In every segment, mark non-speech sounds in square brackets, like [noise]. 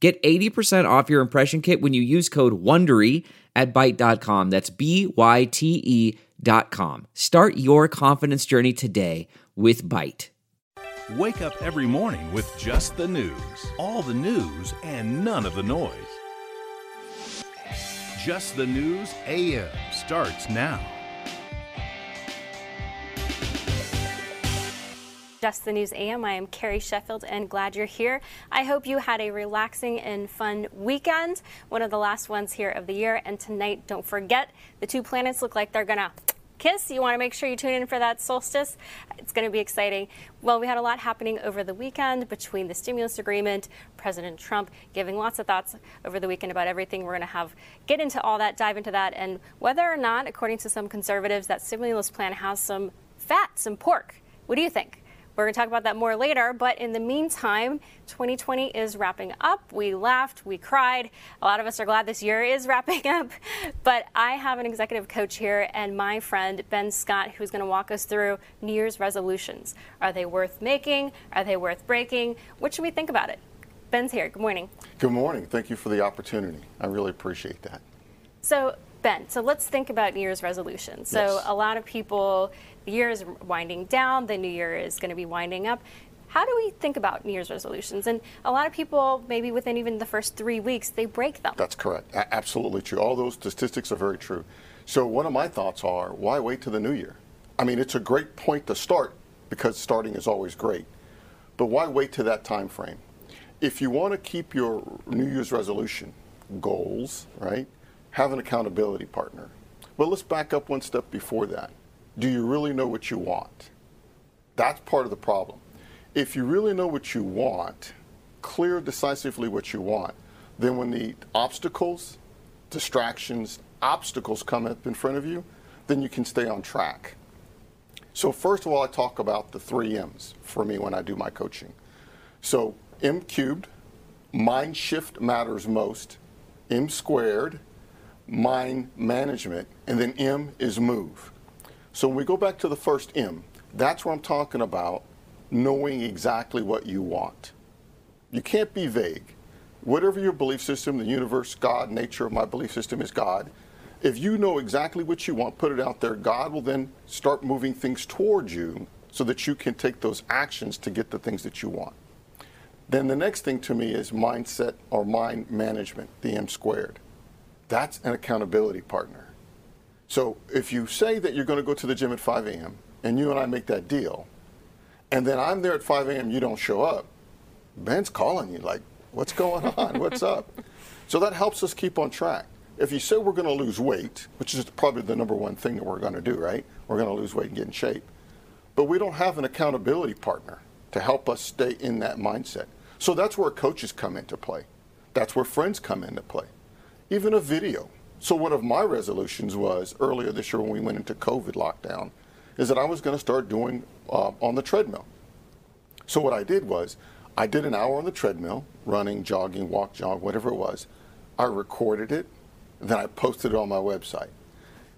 Get 80% off your impression kit when you use code WONDERY at Byte.com. That's B-Y-T-E dot com. Start your confidence journey today with Byte. Wake up every morning with just the news. All the news and none of the noise. Just the News AM starts now. Just the News AM. I am Carrie Sheffield and glad you're here. I hope you had a relaxing and fun weekend, one of the last ones here of the year. And tonight, don't forget, the two planets look like they're going to kiss. You want to make sure you tune in for that solstice. It's going to be exciting. Well, we had a lot happening over the weekend between the stimulus agreement, President Trump giving lots of thoughts over the weekend about everything. We're going to have get into all that, dive into that, and whether or not, according to some conservatives, that stimulus plan has some fat, some pork. What do you think? We're going to talk about that more later, but in the meantime, 2020 is wrapping up. We laughed, we cried. A lot of us are glad this year is [laughs] wrapping up. But I have an executive coach here and my friend Ben Scott who's going to walk us through New Year's resolutions. Are they worth making? Are they worth breaking? What should we think about it? Ben's here. Good morning. Good morning. Thank you for the opportunity. I really appreciate that. So, Ben, so let's think about New Year's resolutions. So, Yes. a lot of people, year is winding down, the new year is going to be winding up. How do we think about New Year's resolutions? And a lot of people, maybe within even the first three weeks, they break them. That's correct. A- absolutely true. All those statistics are very true. So one of my thoughts are, why wait to the new year? I mean, it's a great point to start because starting is always great. But why wait to that time frame? If you want to keep your New Year's resolution goals, right? Have an accountability partner. Well, let's back up one step before that. Do you really know what you want? That's part of the problem. If you really know what you want, clear decisively what you want, then when the obstacles, distractions, obstacles come up in front of you, then you can stay on track. So, first of all, I talk about the three M's for me when I do my coaching. So, M cubed, mind shift matters most, M squared, mind management, and then M is move. So when we go back to the first M, that's where I'm talking about knowing exactly what you want. You can't be vague. Whatever your belief system, the universe, God, nature, my belief system is God. If you know exactly what you want, put it out there, God will then start moving things towards you so that you can take those actions to get the things that you want. Then the next thing to me is mindset or mind management, the M squared. That's an accountability partner. So if you say that you're going to go to the gym at 5 a.m. and you and I make that deal, and then I'm there at 5 a.m. you don't show up, Ben's calling you like, what's going [laughs] on? What's up? So that helps us keep on track. If you say we're going to lose weight, which is probably the number one thing that we're going to do, right? We're going to lose weight and get in shape. But we don't have an accountability partner to help us stay in that mindset. So that's where coaches come into play. That's where friends come into play. Even a video. So one of my resolutions was earlier this year when we went into COVID lockdown, is that I was going to start doing uh, on the treadmill. So what I did was, I did an hour on the treadmill, running, jogging, walk, jog, whatever it was. I recorded it, then I posted it on my website.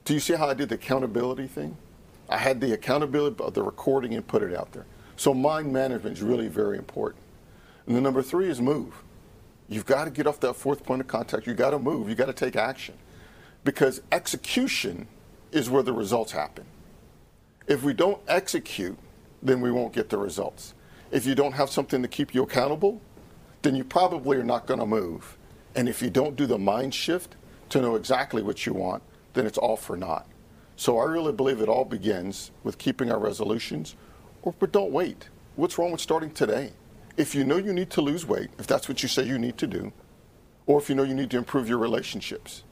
Do you see how I did the accountability thing? I had the accountability of the recording and put it out there. So mind management is really very important. And the number three is move. You've got to get off that fourth point of contact. You've got to move. You've got to take action. Because execution is where the results happen. If we don't execute, then we won't get the results. If you don't have something to keep you accountable, then you probably are not going to move. And if you don't do the mind shift to know exactly what you want, then it's all for naught. So I really believe it all begins with keeping our resolutions, or but don't wait. What's wrong with starting today? If you know you need to lose weight, if that's what you say you need to do, or if you know you need to improve your relationships,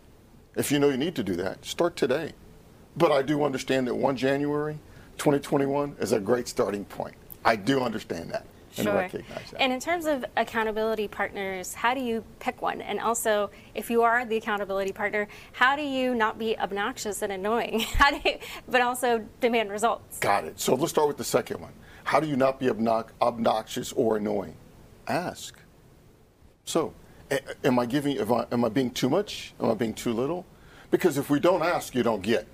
if you know you need to do that, start today. But I do understand that 1 January 2021 is a great starting point. I do understand that. and sure. recognize that. And in terms of accountability partners, how do you pick one? And also, if you are the accountability partner, how do you not be obnoxious and annoying? [laughs] How do you, but also demand results? Got it. So let's start with the second one. How do you not be obnox- obnoxious or annoying? Ask. So, am I giving? Am I, am I being too much? Am I being too little? Because if we don't ask, you don't get.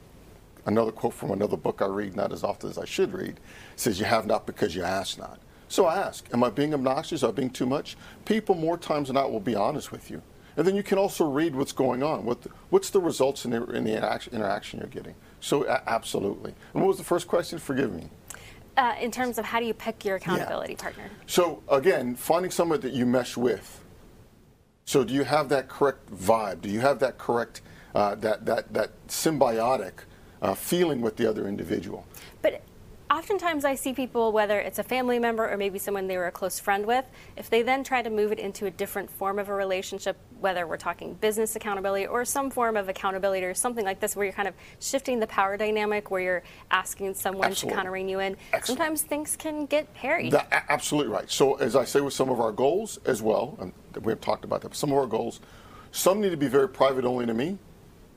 Another quote from another book I read, not as often as I should read, says, "You have not because you ask not." So I ask. Am I being obnoxious? Am I being too much? People more times than not will be honest with you. And then you can also read what's going on. What the, what's the results in the, in the interaction, interaction you're getting? So a- absolutely. And what was the first question? Forgive me. Uh, in terms of how do you pick your accountability partner? So again, finding someone that you mesh with. So do you have that correct vibe? Do you have that correct, uh, that, that, that symbiotic uh, feeling with the other individual? But oftentimes I see people, whether it's a family member or maybe someone they were a close friend with, if they then try to move it into a different form of a relationship, whether we're talking business accountability or some form of accountability or something like this, where you're kind of shifting the power dynamic, where you're asking someone Absolutely. to kind of rein you in, Excellent. sometimes things can get hairy. That, absolutely right. So, as I say with some of our goals as well, and we have talked about that, but some of our goals, some need to be very private only to me,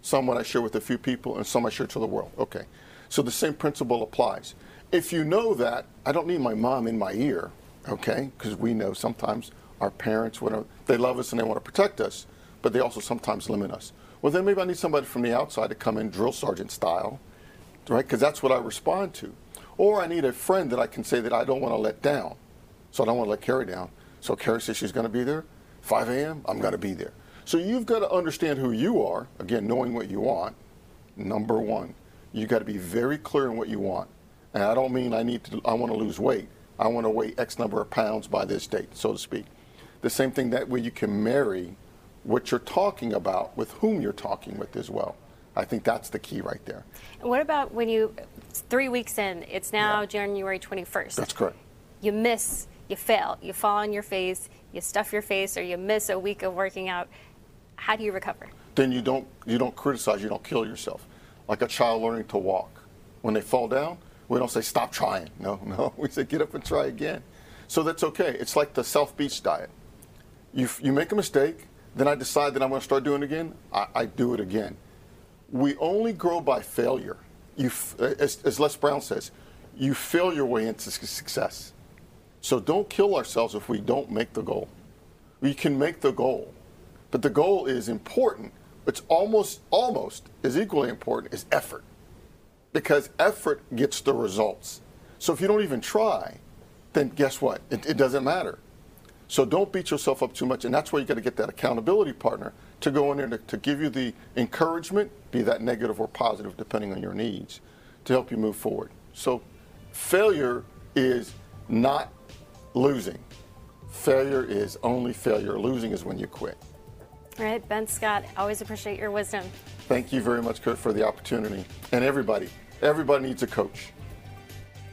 some what I share with a few people, and some I share to the world. Okay. So the same principle applies. If you know that, I don't need my mom in my ear, okay? Because we know sometimes our parents, whatever, they love us and they want to protect us, but they also sometimes limit us. Well, then maybe I need somebody from the outside to come in drill sergeant style, right? Because that's what I respond to. Or I need a friend that I can say that I don't want to let down. So I don't want to let Carrie down. So Carrie says she's going to be there, 5 a.m., I'm going to be there. So you've got to understand who you are, again, knowing what you want, number one. You've got to be very clear on what you want. And I don't mean I need to, I want to lose weight. I want to weigh X number of pounds by this date, so to speak. The same thing that way you can marry what you're talking about with whom you're talking with as well. I think that's the key right there. What about when you, three weeks in, it's now Yeah. January 21st. That's correct. you miss, you fail, you fall on your face, you stuff your face, or you miss a week of working out. How do you recover? then you don't you don't criticize, you don't kill yourself. Like a child learning to walk. When they fall down, we don't say stop trying. No, [laughs] no. We say get up and try again. So that's okay. It's like the South Beach diet. You you make a mistake, then I decide that I'm going to start doing it again. I, I do it again. We only grow by failure. You, as, as Les Brown says, you fail your way into success. So don't kill ourselves if we don't make the goal. We can make the goal, but the goal is important. It's almost almost as equally important as effort, because effort gets the results. So if you don't even try, then guess what? It, it doesn't matter. So don't beat yourself up too much, and that's where you got to get that accountability partner to go in there to, to give you the encouragement, be that negative or positive depending on your needs, to help you move forward. So failure is not losing. Failure is only failure. Losing is when you quit. All right, Ben Scott, always appreciate your wisdom. Thank you very much, Kurt, for the opportunity. And everybody, everybody needs a coach.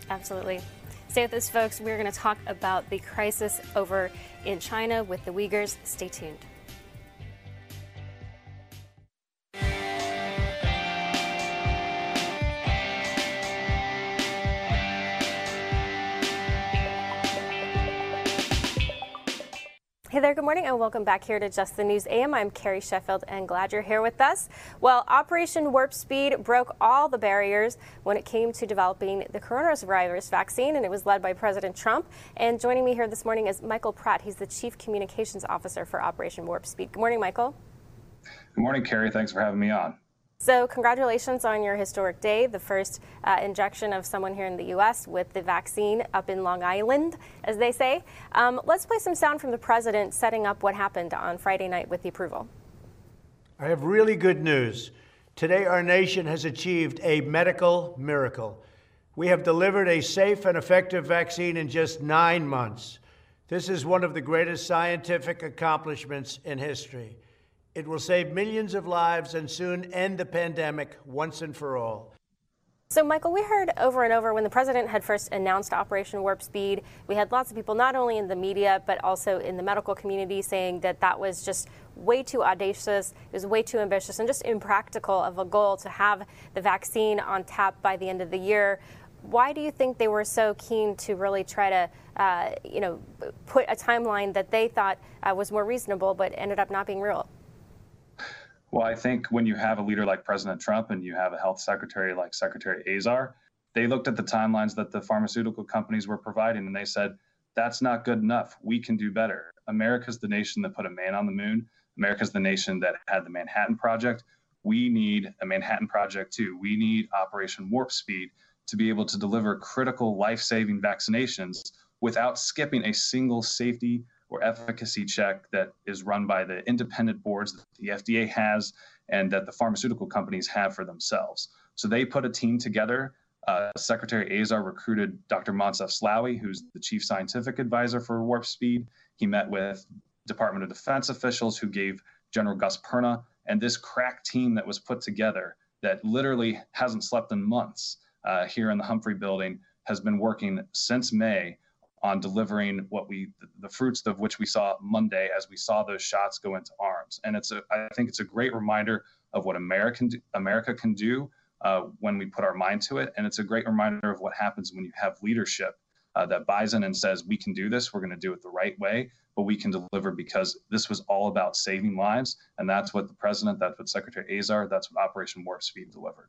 Absolutely. Stay with us, folks. We're going to talk about the crisis over in China with the Uyghurs. Stay tuned. Hey there, good morning, and welcome back here to Just the News AM. I'm Carrie Sheffield, and glad you're here with us. Well, Operation Warp Speed broke all the barriers when it came to developing the coronavirus vaccine, and it was led by President Trump. And joining me here this morning is Michael Pratt. He's the Chief Communications Officer for Operation Warp Speed. Good morning, Michael. Good morning, Carrie. Thanks for having me on. So, congratulations on your historic day, the first uh, injection of someone here in the U.S. with the vaccine up in Long Island, as they say. Um, let's play some sound from the president setting up what happened on Friday night with the approval. I have really good news. Today, our nation has achieved a medical miracle. We have delivered a safe and effective vaccine in just nine months. This is one of the greatest scientific accomplishments in history. It will save millions of lives and soon end the pandemic once and for all. So, Michael, we heard over and over when the president had first announced Operation Warp Speed, we had lots of people, not only in the media, but also in the medical community, saying that that was just way too audacious, it was way too ambitious, and just impractical of a goal to have the vaccine on tap by the end of the year. Why do you think they were so keen to really try to uh, you know, put a timeline that they thought uh, was more reasonable, but ended up not being real? Well, I think when you have a leader like President Trump and you have a health secretary like Secretary Azar, they looked at the timelines that the pharmaceutical companies were providing and they said, that's not good enough. We can do better. America's the nation that put a man on the moon. America's the nation that had the Manhattan Project. We need a Manhattan Project too. We need Operation Warp Speed to be able to deliver critical life saving vaccinations without skipping a single safety or efficacy check that is run by the independent boards that the FDA has and that the pharmaceutical companies have for themselves. So they put a team together uh, Secretary Azar recruited Dr. Moncef Slaoui, who's the chief scientific advisor for Warp Speed. He met with Department of Defense officials who gave General Gus Perna and this crack team that was put together that literally hasn't slept in months uh, here in the Humphrey building has been working since May on delivering what we the fruits of which we saw Monday as we saw those shots go into arms. And it's a I think it's a great reminder of what American America can do uh, when we put our mind to it. And it's a great reminder of what happens when you have leadership uh, that buys in and says, we can do this, we're going to do it the right way, but we can deliver because this was all about saving lives. And that's what the president, that's what Secretary Azar, that's what Operation Warp Speed delivered.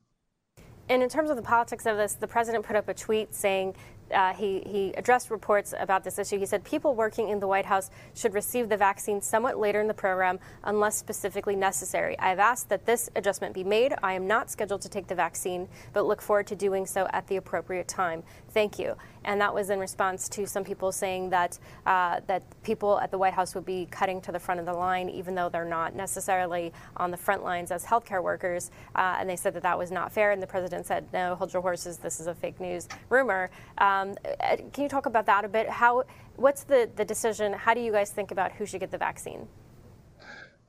And in terms of the politics of this, the president put up a tweet saying uh, he, he addressed reports about this issue. He said people working in the White House should receive the vaccine somewhat later in the program unless specifically necessary. I have asked that this adjustment be made. I am not scheduled to take the vaccine, but look forward to doing so at the appropriate time. Thank you. And that was in response to some people saying that uh, that people at the White House would be cutting to the front of the line, even though they're not necessarily on the front lines as healthcare workers. Uh, and they said that that was not fair. And the president said, "No, hold your horses. This is a fake news rumor." Um, uh, can you talk about that a bit? How, what's the, the decision? How do you guys think about who should get the vaccine?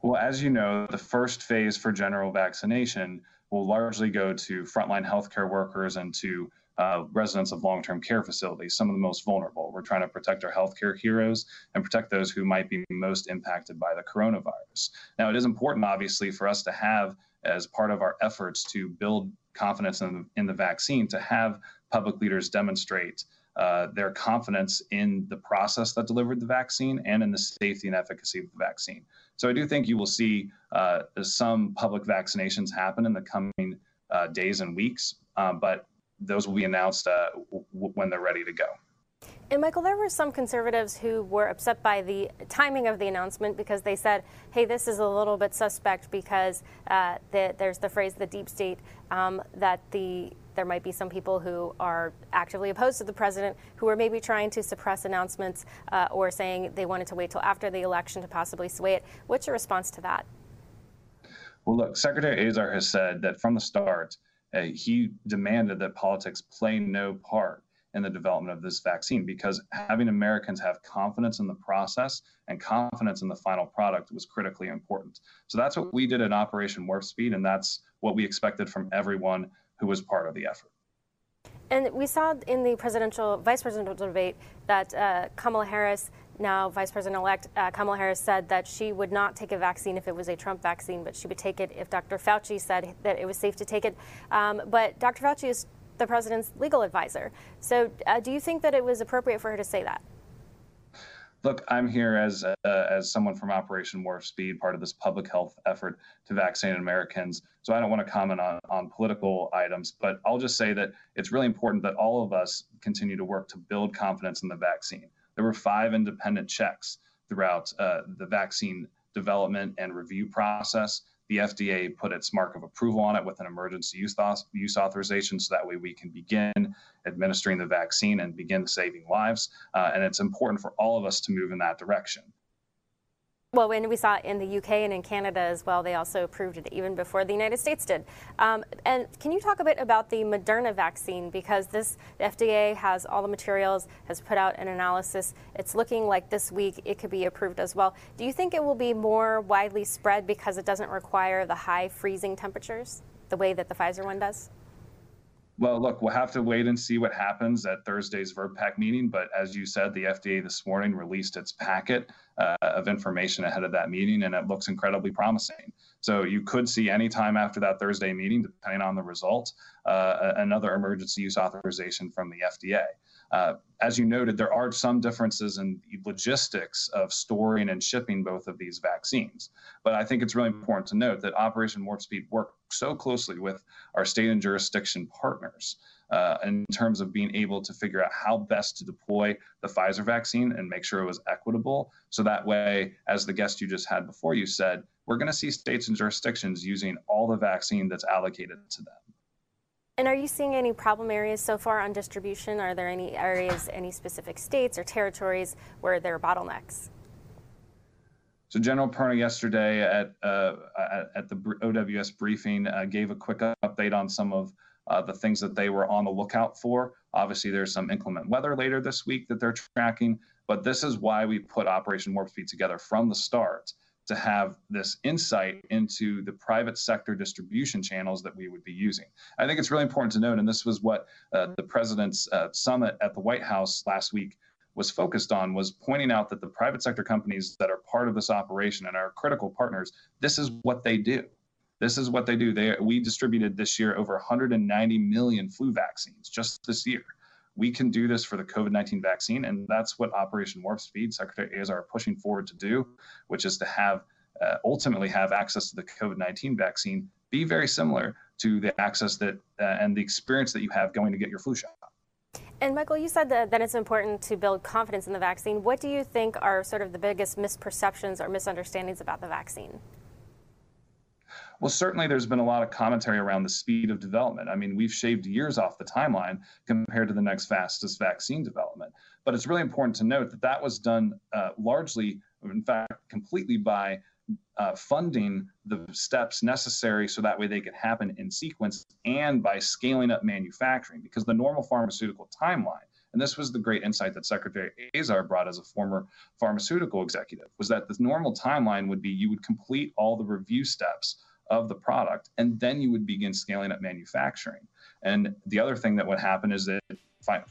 Well, as you know, the first phase for general vaccination will largely go to frontline healthcare workers and to uh, residents of long term care facilities, some of the most vulnerable. We're trying to protect our healthcare heroes and protect those who might be most impacted by the coronavirus. Now, it is important, obviously, for us to have, as part of our efforts to build confidence in the, in the vaccine, to have public leaders demonstrate uh, their confidence in the process that delivered the vaccine and in the safety and efficacy of the vaccine. So I do think you will see uh, some public vaccinations happen in the coming uh, days and weeks, uh, but those will be announced uh, w- when they're ready to go. And Michael, there were some conservatives who were upset by the timing of the announcement because they said, hey, this is a little bit suspect because uh, the, there's the phrase the deep state, um, that the there might be some people who are actively opposed to the president who are maybe trying to suppress announcements uh, or saying they wanted to wait till after the election to possibly sway it. What's your response to that? Well, look, Secretary Azar has said that from the start, uh, he demanded that politics play no part in the development of this vaccine because having Americans have confidence in the process and confidence in the final product was critically important. So that's what we did at Operation Warp Speed, and that's what we expected from everyone who was part of the effort. And we saw in the presidential, vice presidential debate that uh, Kamala Harris, now Vice President elect uh, Kamala Harris, said that she would not take a vaccine if it was a Trump vaccine, but she would take it if Dr. Fauci said that it was safe to take it. Um, but Dr. Fauci is the president's legal advisor. So uh, do you think that it was appropriate for her to say that? look, I'm here as uh, as someone from Operation Warp Speed, part of this public health effort to vaccinate Americans. So I don't want to comment on, on political items, but I'll just say that it's really important that all of us continue to work to build confidence in the vaccine. There were five independent checks throughout uh, the vaccine development and review process the FDA put its mark of approval on it with an emergency use, use authorization so that way we can begin administering the vaccine and begin saving lives. Uh, and it's important for all of us to move in that direction. Well, and we saw in the UK and in Canada as well, they also approved it even before the United States did. Um, and can you talk a bit about the Moderna vaccine? Because this the FDA has all the materials, has put out an analysis. It's looking like this week it could be approved as well. Do you think it will be more widely spread because it doesn't require the high freezing temperatures the way that the Pfizer one does? Well, look, we'll have to wait and see what happens at Thursday's VRBPAC meeting. But as you said, the FDA this morning released its packet uh, of information ahead of that meeting, and it looks incredibly promising. So you could see any time after that Thursday meeting, depending on the result, uh, another emergency use authorization from the FDA. Uh, as you noted, there are some differences in the logistics of storing and shipping both of these vaccines. But I think it's really important to note that Operation Warp Speed worked so closely with our state and jurisdiction partners uh, in terms of being able to figure out how best to deploy the Pfizer vaccine and make sure it was equitable. So that way, as the guest you just had before you said, we're going to see states and jurisdictions using all the vaccine that's allocated to them. And are you seeing any problem areas so far on distribution? Are there any areas, any specific states or territories where there are bottlenecks? So General Perna yesterday at uh, at the OWS briefing uh, gave a quick update on some of uh, the things that they were on the lookout for. Obviously, there's some inclement weather later this week that they're tracking, but this is why we put Operation Warp Speed together from the start to have this insight into the private sector distribution channels that we would be using. I think it's really important to note, and this was what uh, the president's uh, summit at the White House last week was focused on was pointing out that the private sector companies that are part of this operation and are critical partners this is what they do. This is what they do. They we distributed this year over 190 million flu vaccines just this year we can do this for the COVID 19 vaccine. And that's what Operation Warp Speed, Secretary Azar, are pushing forward to do, which is to have uh, ultimately have access to the COVID 19 vaccine be very similar to the access that uh, and the experience that you have going to get your flu shot. And Michael, you said that, that it's important to build confidence in the vaccine. What do you think are sort of the biggest misperceptions or misunderstandings about the vaccine? Well, certainly there's been a lot of commentary around the speed of development. I mean, we've shaved years off the timeline compared to the next fastest vaccine development. But it's really important to note that that was done uh, largely, in fact, completely by uh, funding the steps necessary so that way they could happen in sequence and by scaling up manufacturing because the normal pharmaceutical timeline and this was the great insight that Secretary Azar brought as a former pharmaceutical executive was that the normal timeline would be you would complete all the review steps of the product, and then you would begin scaling up manufacturing. And the other thing that would happen is that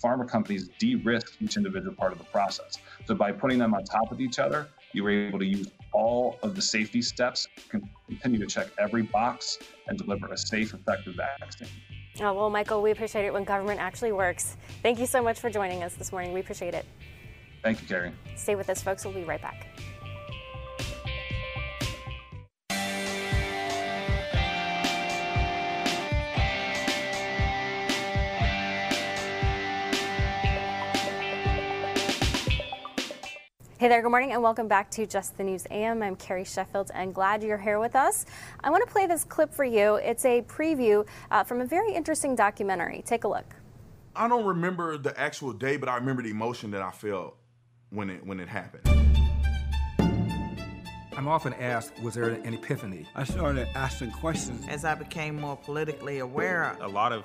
pharma companies de-risk each individual part of the process. So by putting them on top of each other, you were able to use all of the safety steps, continue to check every box, and deliver a safe, effective vaccine. Oh, well, Michael, we appreciate it when government actually works. Thank you so much for joining us this morning. We appreciate it. Thank you, Carrie. Stay with us, folks. We'll be right back. Hey there, good morning, and welcome back to Just the News AM. I'm Carrie Sheffield, and glad you're here with us. I want to play this clip for you. It's a preview uh, from a very interesting documentary. Take a look. I don't remember the actual day, but I remember the emotion that I felt when it when it happened. I'm often asked, was there an epiphany? I started asking questions. As I became more politically aware, a lot of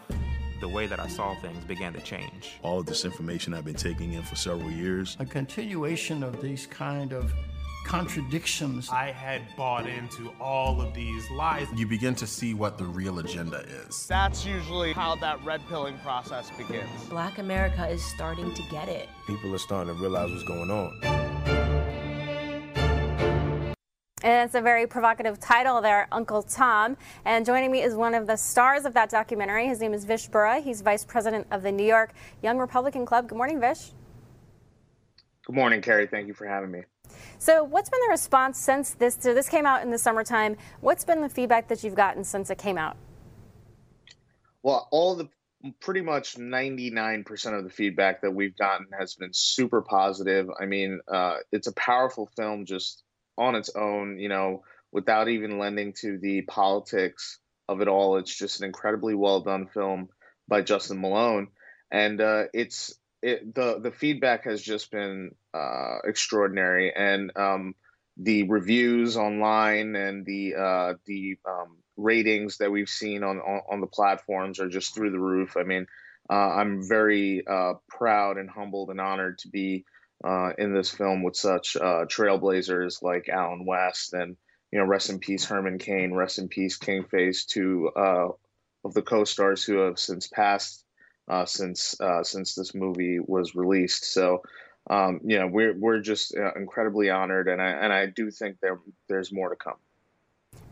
the way that I saw things began to change. All of this information I've been taking in for several years. A continuation of these kind of contradictions. I had bought into all of these lies. You begin to see what the real agenda is. That's usually how that red pilling process begins. Black America is starting to get it. People are starting to realize what's going on. And it's a very provocative title there, Uncle Tom. And joining me is one of the stars of that documentary. His name is Vish Burra. He's vice president of the New York Young Republican Club. Good morning, Vish. Good morning, Carrie. Thank you for having me. So, what's been the response since this? So, this came out in the summertime. What's been the feedback that you've gotten since it came out? Well, all the pretty much 99% of the feedback that we've gotten has been super positive. I mean, uh, it's a powerful film just on its own, you know, without even lending to the politics of it all. It's just an incredibly well done film by Justin Malone, and uh, it's it, the the feedback has just been uh, extraordinary, and um, the reviews online and the uh, the um, ratings that we've seen on, on, on the platforms are just through the roof. I mean, uh, I'm very uh, proud and humbled and honored to be uh, in this film with such uh, trailblazers like Allen West and you know rest in peace Herman Cain, rest in peace King Face two uh, of the co-stars who have since passed uh, since uh, since this movie was released. So um, you know we're we're just uh, incredibly honored, and I and I do think there there's more to come.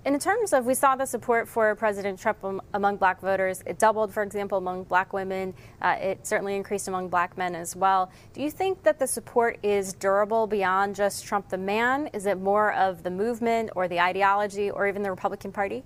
In terms of, we saw the support for President Trump among black voters. It doubled, for example, among black women. Uh, it certainly increased among black men as well. Do you think that the support is durable beyond just Trump the man? Is it more of the movement or the ideology or even the Republican Party?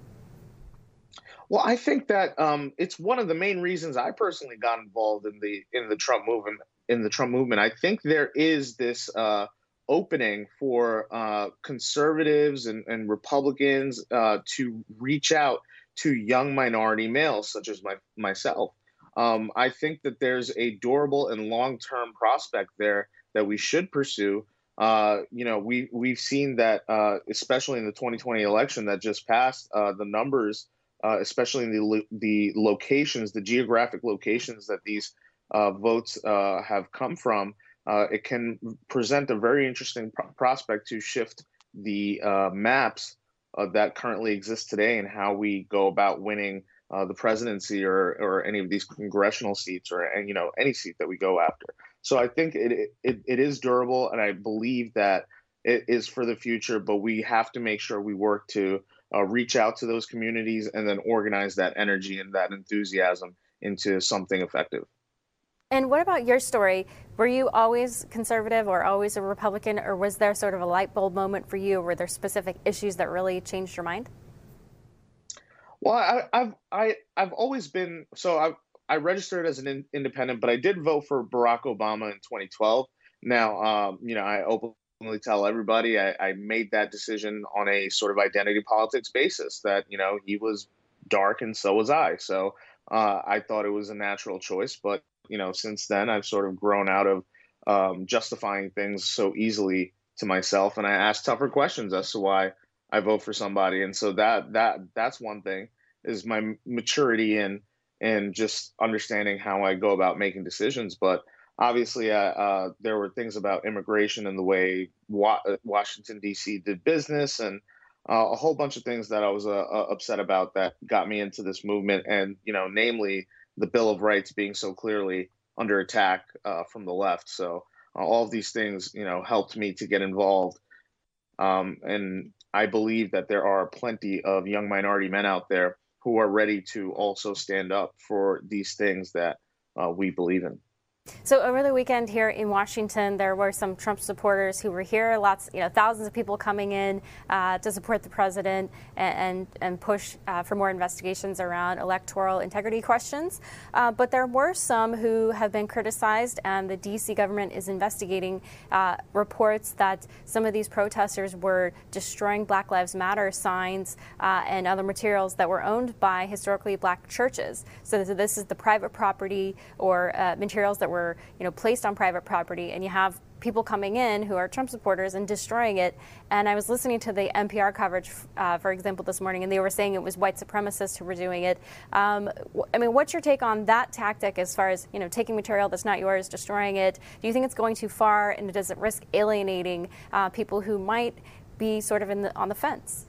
Well, I think that um, it's one of the main reasons I personally got involved in the in the Trump movement. In the Trump movement, I think there is this. Uh, opening for uh, conservatives and, and Republicans uh, to reach out to young minority males, such as my, myself. Um, I think that there's a durable and long-term prospect there that we should pursue. Uh, you know, we we've seen that, uh, especially in the 2020 election that just passed, uh, the numbers, uh, especially in the the locations, the geographic locations that these votes have come from, uh, it can present a very interesting prospect to shift the uh, maps uh, that currently exist today and how we go about winning uh, the presidency or or any of these congressional seats or and you know any seat that we go after. So I think it it, it is durable, and I believe that it is for the future. But we have to make sure we work to uh, reach out to those communities and then organize that energy and that enthusiasm into something effective. And what about your story? Were you always conservative or always a Republican, or was there sort of a light bulb moment for you? Were there specific issues that really changed your mind? Well, I, have I I've always been so I I registered as an in, independent, but I did vote for Barack Obama in 2012. Now, um, you know, I openly tell everybody I, I made that decision on a sort of identity politics basis that you know he was dark and so was I. So uh, I thought it was a natural choice, but you know, since then I've sort of grown out of um, justifying things so easily to myself, and I ask tougher questions as to why I vote for somebody. And so that that that's one thing is my maturity and and just understanding how I go about making decisions. But obviously, uh, uh, there were things about immigration and the way Wa- uh, Washington D.C. did business, and uh, a whole bunch of things that I was uh, uh, upset about that got me into this movement. And you know, namely the Bill of Rights being so clearly under attack uh, from the left. So uh, all of these things, you know, helped me to get involved. Um, and I believe that there are plenty of young minority men out there who are ready to also stand up for these things that uh, we believe in. So over the weekend here in Washington, there were some Trump supporters who were here. Lots, you know, thousands of people coming in uh, to support the president and and, and push uh, for more investigations around electoral integrity questions. Uh, but there were some who have been criticized, and the D.C. government is investigating uh, reports that some of these protesters were destroying Black Lives Matter signs uh, and other materials that were owned by historically black churches. So this is the private property or uh, materials that were you know placed on private property, and you have people coming in who are Trump supporters and destroying it. And I was listening to the NPR coverage, uh, for example, this morning, and they were saying it was white supremacists who were doing it. Um, I mean, what's your take on that tactic as far as you know taking material that's not yours, destroying it? Do you think it's going too far, and does it risk alienating uh, people who might be sort of in the, on the fence?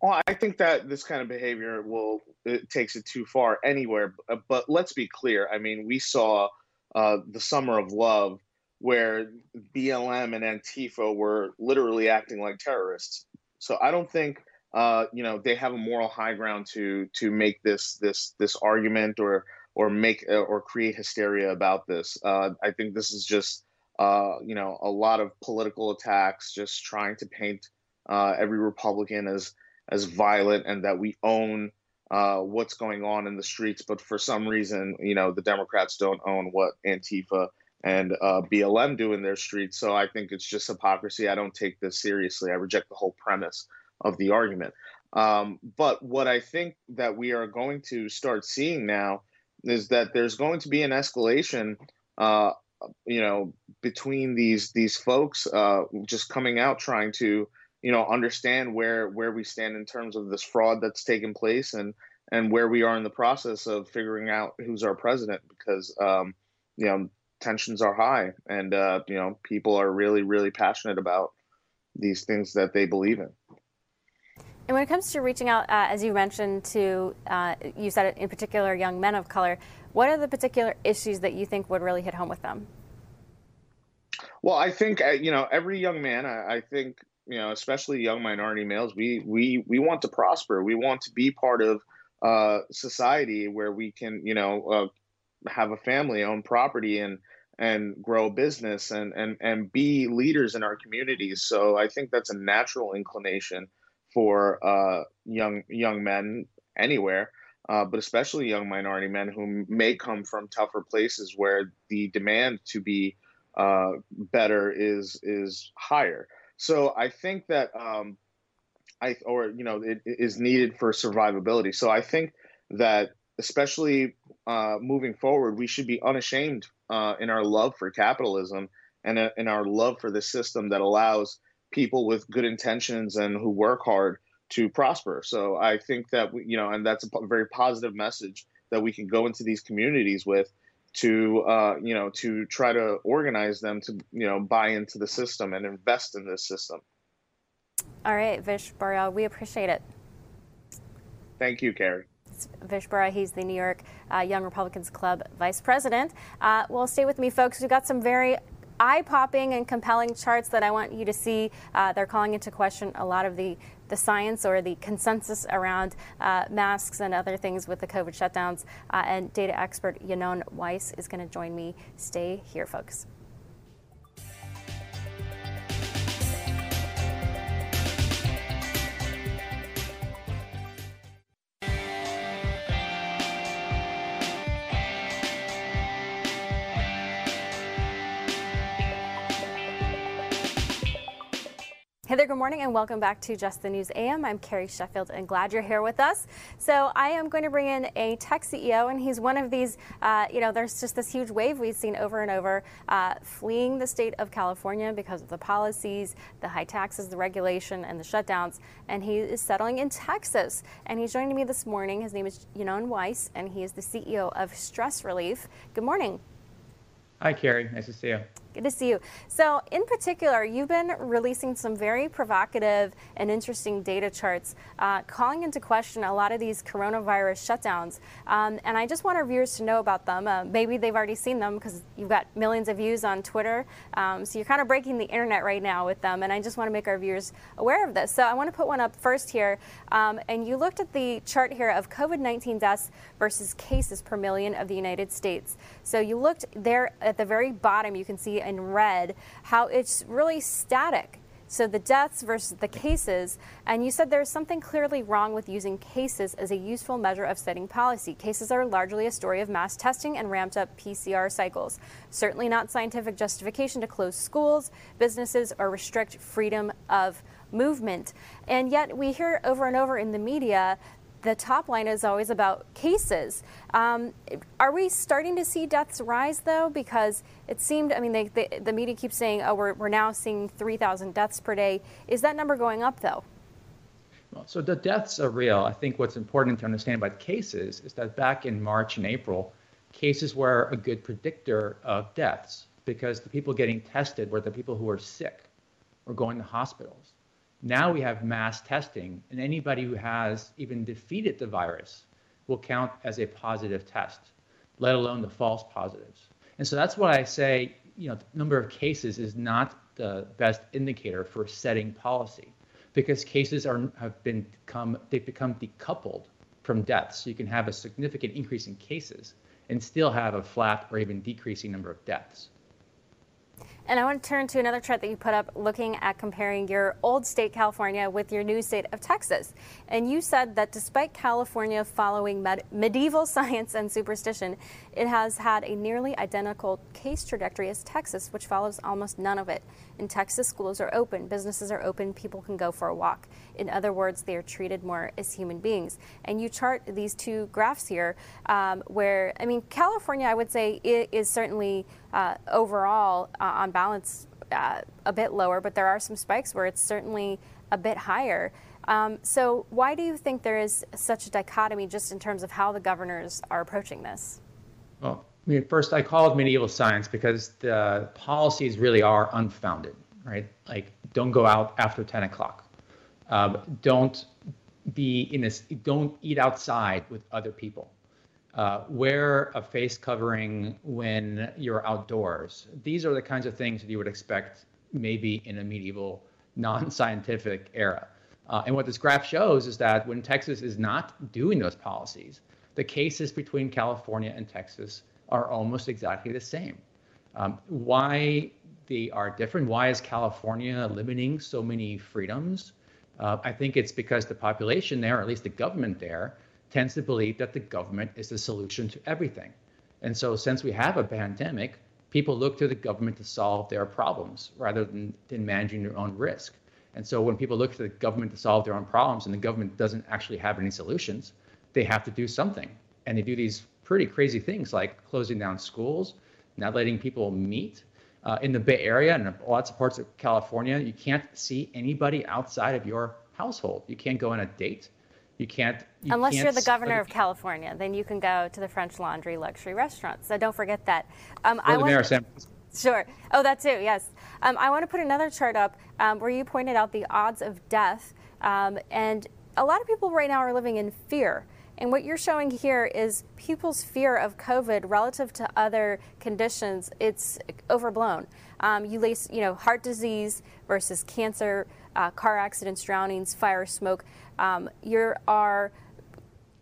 Well, I think that this kind of behavior will it takes it too far anywhere. But let's be clear. I mean, we saw uh, the Summer of Love where BLM and Antifa were literally acting like terrorists. So I don't think uh, you know they have a moral high ground to to make this this this argument or or make uh, or create hysteria about this. Uh, I think this is just uh, you know a lot of political attacks, just trying to paint uh, every Republican as as violent and that we own uh, what's going on in the streets. But for some reason, you know, the Democrats don't own what Antifa and uh, BLM do in their streets. So I think it's just hypocrisy. I don't take this seriously. I reject the whole premise of the argument. Um, but what I think that we are going to start seeing now is that there's going to be an escalation. Uh, you know, between these these folks uh, just coming out trying to you know understand where where we stand in terms of this fraud that's taken place and and where we are in the process of figuring out who's our president because um, you know tensions are high and uh, you know people are really really passionate about these things that they believe in. And when it comes to reaching out, uh, as you mentioned, to uh, you said it in particular, young men of color, what are the particular issues that you think would really hit home with them? Well, I think uh, you know every young man. I, I think you know, especially young minority males, we we we want to prosper. We want to be part of uh, society where we can, you know, uh, have a family, own property, and and grow a business and and and be leaders in our communities. So I think that's a natural inclination for uh, young young men anywhere, uh, but especially young minority men who may come from tougher places where the demand to be uh, better is is higher. So I think that um, I or you know it, it is needed for survivability. So I think that especially uh, moving forward, we should be unashamed uh, in our love for capitalism and uh, in our love for the system that allows people with good intentions and who work hard to prosper. So I think that we, you know, and that's a very positive message that we can go into these communities with to uh, you know to try to organize them to you know buy into the system and invest in this system. All right, Vish Burra, we appreciate it. Thank you, Carrie. Vish Burra. He's the New York uh, Young Republicans Club vice president. Uh, well, stay with me, folks. We've got some very eye popping and compelling charts that I want you to see. Uh, they're calling into question a lot of the, the science or the consensus around uh, masks and other things with the COVID shutdowns. Uh, and data expert Yinon Weiss is going to join me. Stay here, folks. Hey there, good morning, and welcome back to Just the News AM. I'm Carrie Sheffield, and glad you're here with us. So, I am going to bring in a tech CEO, and he's one of these, uh, you know, there's just this huge wave we've seen over and over uh, fleeing the state of California because of the policies, the high taxes, the regulation, and the shutdowns. And he is settling in Texas. And he's joining me this morning. His name is Yinon Weiss, and he is the CEO of Stress Relief. Good morning. Hi, Carrie. Nice to see you. Good to see you. So, in particular, you've been releasing some very provocative and interesting data charts, uh, calling into question a lot of these coronavirus shutdowns. Um, and I just want our viewers to know about them. Uh, maybe they've already seen them because you've got millions of views on Twitter. Um, so, you're kind of breaking the internet right now with them. And I just want to make our viewers aware of this. So, I want to put one up first here. Um, and you looked at the chart here of COVID 19 deaths versus cases per million of the United States. So, you looked there at the very bottom, you can see in red how it's really static. So the deaths versus the cases, and you said there's something clearly wrong with using cases as a useful measure of setting policy. Cases are largely a story of mass testing and ramped up PCR cycles. Certainly not scientific justification to close schools, businesses, or restrict freedom of movement. And yet we hear over and over in the media the top line is always about cases. Um, are we starting to see deaths rise though? Because it seemed, I mean, they, they, the media keeps saying, oh, we're, we're now seeing 3,000 deaths per day. Is that number going up though? Well, so the deaths are real. I think what's important to understand about cases is that back in March and April, cases were a good predictor of deaths because the people getting tested were the people who were sick or going to hospitals. Now we have mass testing, and anybody who has even defeated the virus will count as a positive test, let alone the false positives. And so that's why I say, you know, the number of cases is not the best indicator for setting policy because cases are have been become they've become decoupled from deaths. So you can have a significant increase in cases and still have a flat or even decreasing number of deaths. And I want to turn to another chart that you put up looking at comparing your old state, California, with your new state of Texas. And you said that despite California following med- medieval [laughs] science and superstition, it has had a nearly identical case trajectory as Texas, which follows almost none of it. In Texas, schools are open, businesses are open, people can go for a walk. In other words, they are treated more as human beings. And you chart these two graphs here um, where, I mean, California, I would say, is certainly uh, overall uh, on balance uh, a bit lower, but there are some spikes where it's certainly a bit higher. Um, so, why do you think there is such a dichotomy just in terms of how the governors are approaching this? Well, I mean, first, I call it medieval science because the policies really are unfounded, right? Like, don't go out after 10 o'clock. Um, don't be in this, don't eat outside with other people. Uh, wear a face covering when you're outdoors. These are the kinds of things that you would expect maybe in a medieval [laughs] non-scientific era. Uh, and what this graph shows is that when Texas is not doing those policies, the cases between California and Texas are almost exactly the same. Um, why they are different? Why is California limiting so many freedoms? Uh, I think it's because the population there, or at least the government there, tends to believe that the government is the solution to everything. And so, since we have a pandemic, people look to the government to solve their problems rather than, than managing their own risk. And so when people look to the government to solve their own problems and the government doesn't actually have any solutions, they have to do something. And they do these pretty crazy things like closing down schools, not letting people meet. Uh, in the Bay Area and lots of parts of California, you can't see anybody outside of your household. You can't go on a date. You can't. You Unless can't you're the governor of California, then you can go to the French Laundry luxury restaurant. So don't forget that. Um, I want, San [laughs] Sure. Oh, that too. Yes. Um, I want to put another chart up um, where you pointed out the odds of death, um, and a lot of people right now are living in fear. And what you're showing here is people's fear of COVID relative to other conditions. It's overblown. Um, you lace, you know, heart disease versus cancer, uh, car accidents, drownings, fire, smoke. Um, you are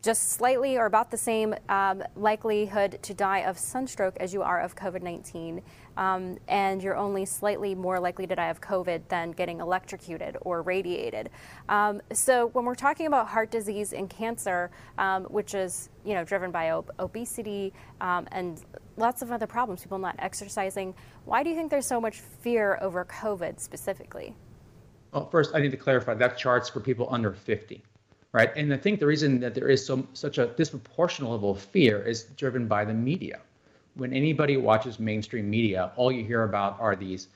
just slightly or about the same um, likelihood to die of sunstroke as you are of COVID 19. Um, and you're only slightly more likely to die of COVID than getting electrocuted or radiated. Um, so when we're talking about heart disease and cancer, um, which is you know driven by ob- obesity um, and lots of other problems, people not exercising, why do you think there's so much fear over COVID specifically? Well, first I need to clarify that chart's for people under 50 right? And I think the reason that there is so such a disproportionate level of fear is driven by the media. When anybody watches mainstream media, all you hear about are these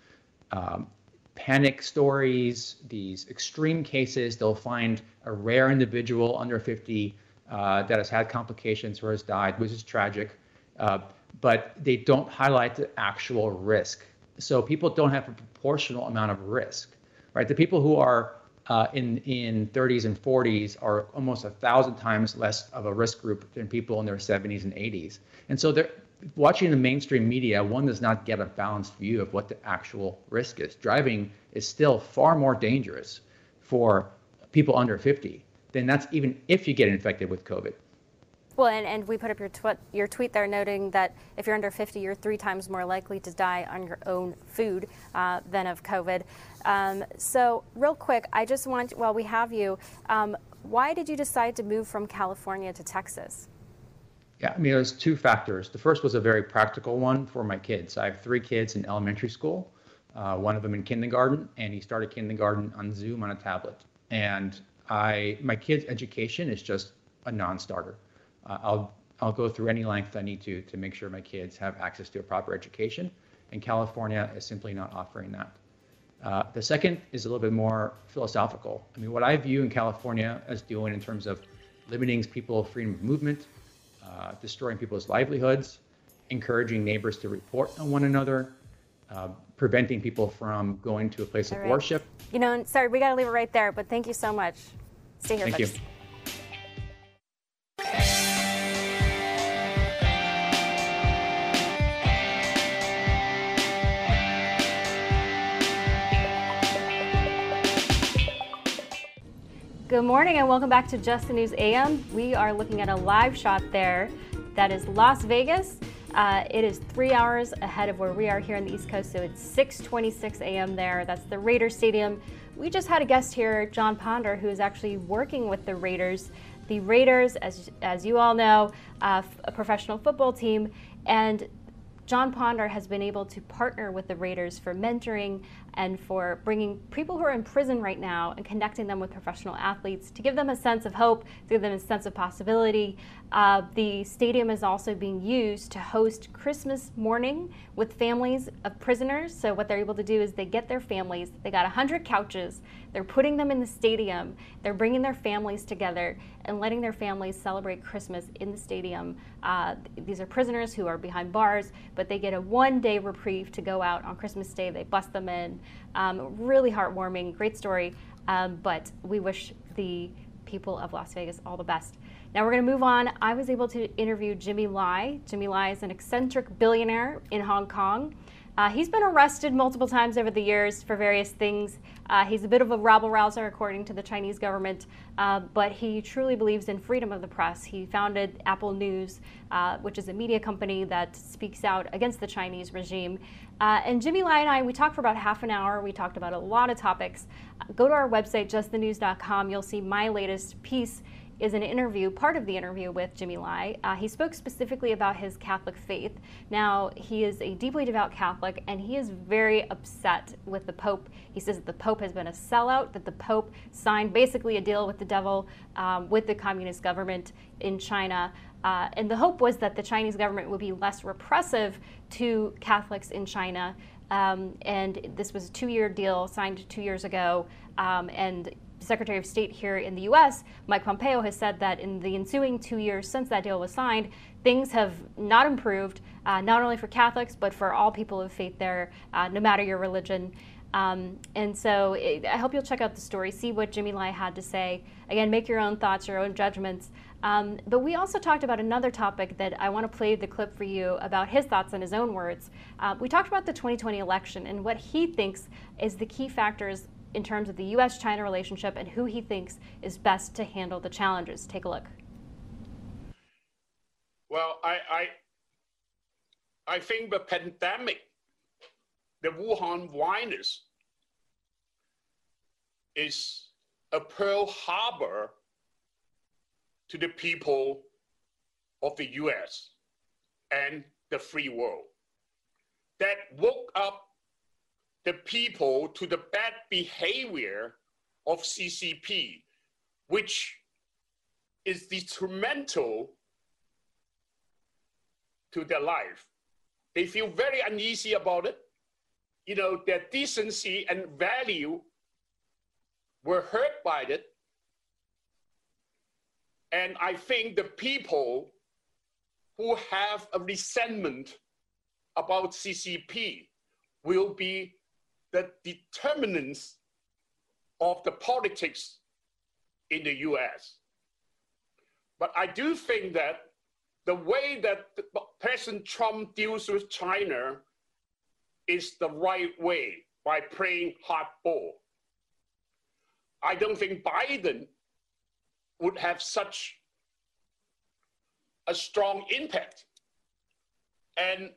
um, panic stories, these extreme cases. They'll find a rare individual under 50 uh, that has had complications or has died, which is tragic. Uh, but they don't highlight the actual risk. So people don't have a proportional amount of risk, right? The people who are uh, in in 30s and 40s are almost a thousand times less of a risk group than people in their 70s and 80s. And so they're watching the mainstream media. One does not get a balanced view of what the actual risk is. Driving is still far more dangerous for people under 50 than that's even if you get infected with COVID. Well, and, and we put up your, tw- your tweet there noting that if you're under 50, you're three times more likely to die on your own food uh, than of COVID. Um, so, real quick, I just want, while we have you, um, why did you decide to move from California to Texas? Yeah, I mean, there's two factors. The first was a very practical one for my kids. I have three kids in elementary school, uh, one of them in kindergarten, and he started kindergarten on Zoom on a tablet. And I, my kid's education is just a non-starter uh, I'll I'll go through any length I need to to make sure my kids have access to a proper education. And California is simply not offering that. Uh, the second is a little bit more philosophical. I mean, what I view in California as doing in terms of limiting people's freedom of movement, uh, destroying people's livelihoods, encouraging neighbors to report on one another, uh, preventing people from going to a place All of right. worship. You know, sorry, we got to leave it right there, but thank you so much. Stay here, Thank folks. you. Good morning and welcome back to Just the News AM. We are looking at a live shot there that is Las Vegas. Uh, it is three hours ahead of where we are here on the East Coast, so it's 6:26 a.m. there. That's the Raiders Stadium. We just had a guest here, John Ponder, who is actually working with the Raiders. The Raiders, as as you all know, uh, a professional football team, and John Ponder has been able to partner with the Raiders for mentoring and for bringing people who are in prison right now and connecting them with professional athletes to give them a sense of hope, to give them a sense of possibility. Uh, the stadium is also being used to host Christmas morning with families of prisoners. So, what they're able to do is they get their families, they got 100 couches, they're putting them in the stadium, they're bringing their families together and letting their families celebrate Christmas in the stadium. Uh, these are prisoners who are behind bars, but they get a one day reprieve to go out on Christmas Day. They bust them in. Um, really heartwarming, great story. Um, but we wish the people of Las Vegas all the best. Now we're going to move on. I was able to interview Jimmy Lai. Jimmy Lai is an eccentric billionaire in Hong Kong. Uh, he's been arrested multiple times over the years for various things. Uh, he's a bit of a rabble rouser, according to the Chinese government, uh, but he truly believes in freedom of the press. He founded Apple News, uh, which is a media company that speaks out against the Chinese regime. Uh, and Jimmy Lai and I, we talked for about half an hour. We talked about a lot of topics. go to our website, justthenews.com. You'll see my latest piece is an interview, part of the interview with Jimmy Lai. Uh, he spoke specifically about his Catholic faith. Now, he is a deeply devout Catholic, and he is very upset with the Pope. He says that the Pope has been a sellout, that the Pope signed basically a deal with the devil, um, with the communist government in China. Uh, and the hope was that the Chinese government would be less repressive to Catholics in China. Um, and this was a two year deal signed two years ago. Um, and Secretary of State here in the U.S., Mike Pompeo, has said that in the ensuing two years since that deal was signed, things have not improved, uh, not only for Catholics, but for all people of faith there, uh, no matter your religion. Um, and so it, I hope you'll check out the story, see what Jimmy Lai had to say. Again, make your own thoughts, your own judgments. Um, but we also talked about another topic that I want to play the clip for you about his thoughts in his own words. Uh, we talked about the 2020 election and what he thinks is the key factors in terms of the U.S. China relationship and who he thinks is best to handle the challenges. Take a look. Well, I, I, I think the pandemic, the Wuhan virus, is a Pearl Harbor to the people of the US and the free world that woke up the people to the bad behavior of CCP, which is detrimental to their life. They feel very uneasy about it. You know, their decency and value were hurt by it. And I think the people who have a resentment about CCP will be the determinants of the politics in the US. But I do think that the way that President Trump deals with China is the right way by playing hardball. I don't think Biden would have such a strong impact. And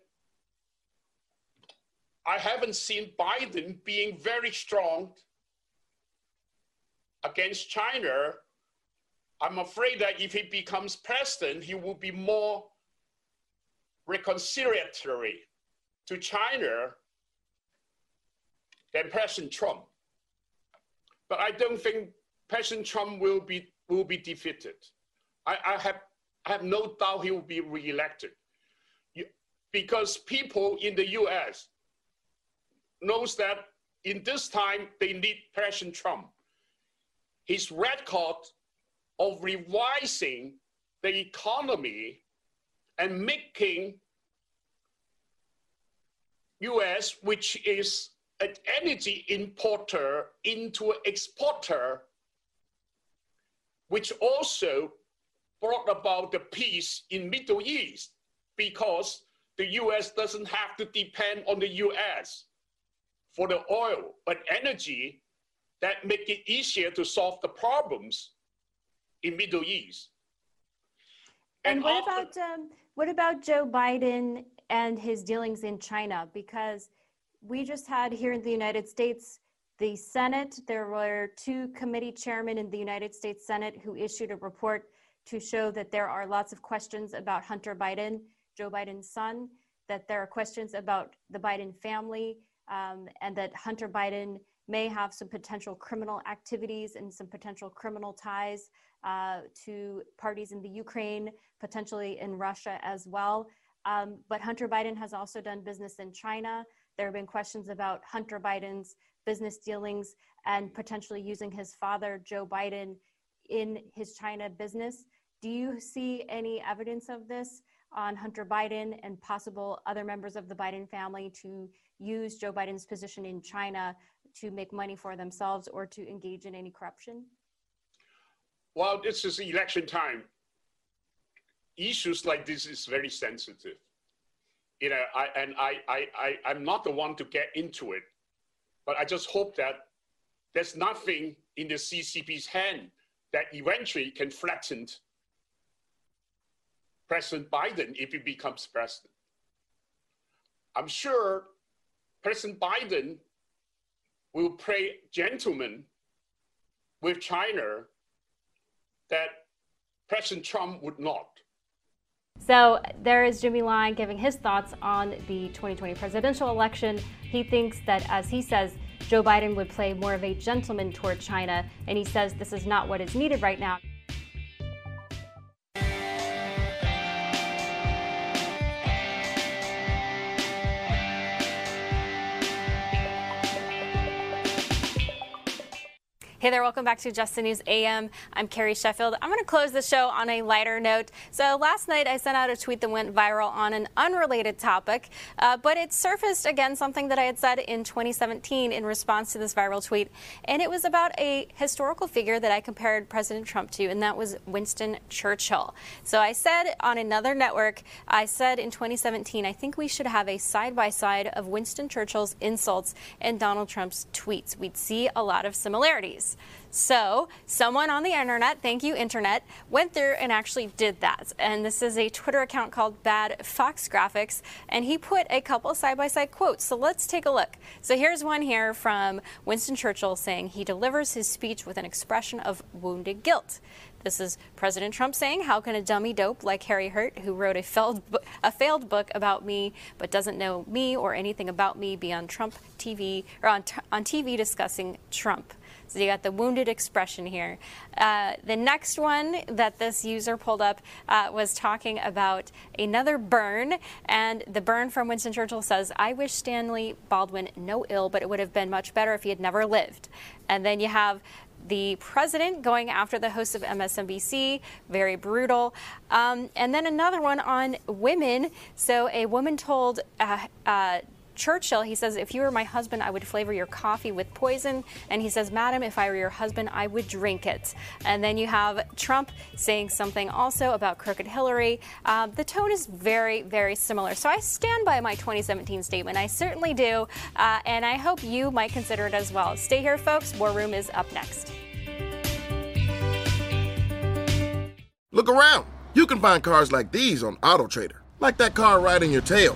I haven't seen Biden being very strong against China. I'm afraid that if he becomes president, he will be more reconciliatory to China than President Trump. But I don't think President Trump will be will be defeated. I, I have I have no doubt he will be reelected. because people in the US knows that in this time they need President Trump. His record of revising the economy and making US, which is an energy importer into an exporter, which also brought about the peace in Middle East because the US doesn't have to depend on the US for the oil, but energy that make it easier to solve the problems in Middle East. And, and what about um, what about Joe Biden and his dealings in China? Because we just had here in the United States the Senate. There were two committee chairmen in the United States Senate who issued a report to show that there are lots of questions about Hunter Biden, Joe Biden's son, that there are questions about the Biden family, um, and that Hunter Biden may have some potential criminal activities and some potential criminal ties uh, to parties in the Ukraine, potentially in Russia as well. Um, but Hunter Biden has also done business in China. There have been questions about Hunter Biden's business dealings and potentially using his father, Joe Biden, in his China business. Do you see any evidence of this on Hunter Biden and possible other members of the Biden family to use Joe Biden's position in China to make money for themselves or to engage in any corruption? Well, this is election time. Issues like this is very sensitive. you know, I, and I, I, I, I'm not the one to get into it, but I just hope that there's nothing in the CCP's hand that eventually can threaten President Biden if he becomes president. I'm sure President Biden will play gentleman with China that President Trump would not. So there is Jimmy Lai giving his thoughts on the 2020 presidential election. He thinks that, as he says, Joe Biden would play more of a gentleman toward China, and he says this is not what is needed right now. Hey there, welcome back to Just the News AM. I'm Carrie Sheffield. I'm going to close the show on a lighter note. So, last night I sent out a tweet that went viral on an unrelated topic, uh, but it surfaced again something that I had said in 2017 in response to this viral tweet. And it was about a historical figure that I compared President Trump to, and that was Winston Churchill. So, I said on another network, I said in 2017, I think we should have a side by side of Winston Churchill's insults and Donald Trump's tweets. We'd see a lot of similarities. So, someone on the internet, thank you, internet, went through and actually did that. And this is a Twitter account called Bad Fox Graphics, and he put a couple side by side quotes. So, let's take a look. So, here's one here from Winston Churchill saying he delivers his speech with an expression of wounded guilt. This is President Trump saying, How can a dummy dope like Harry Hurt, who wrote a failed, a failed book about me but doesn't know me or anything about me, be on Trump TV or on, on TV discussing Trump? So you got the wounded expression here. Uh, the next one that this user pulled up uh, was talking about another burn, and the burn from Winston Churchill says, I wish Stanley Baldwin no ill, but it would have been much better if he had never lived. And then you have the president going after the host of MSNBC, very brutal. Um, and then another one on women. So a woman told uh, uh, Churchill, he says, if you were my husband, I would flavor your coffee with poison. And he says, Madam, if I were your husband, I would drink it. And then you have Trump saying something also about crooked Hillary. Uh, the tone is very, very similar. So I stand by my 2017 statement. I certainly do. Uh, and I hope you might consider it as well. Stay here, folks. War Room is up next. Look around. You can find cars like these on AutoTrader, like that car riding your tail.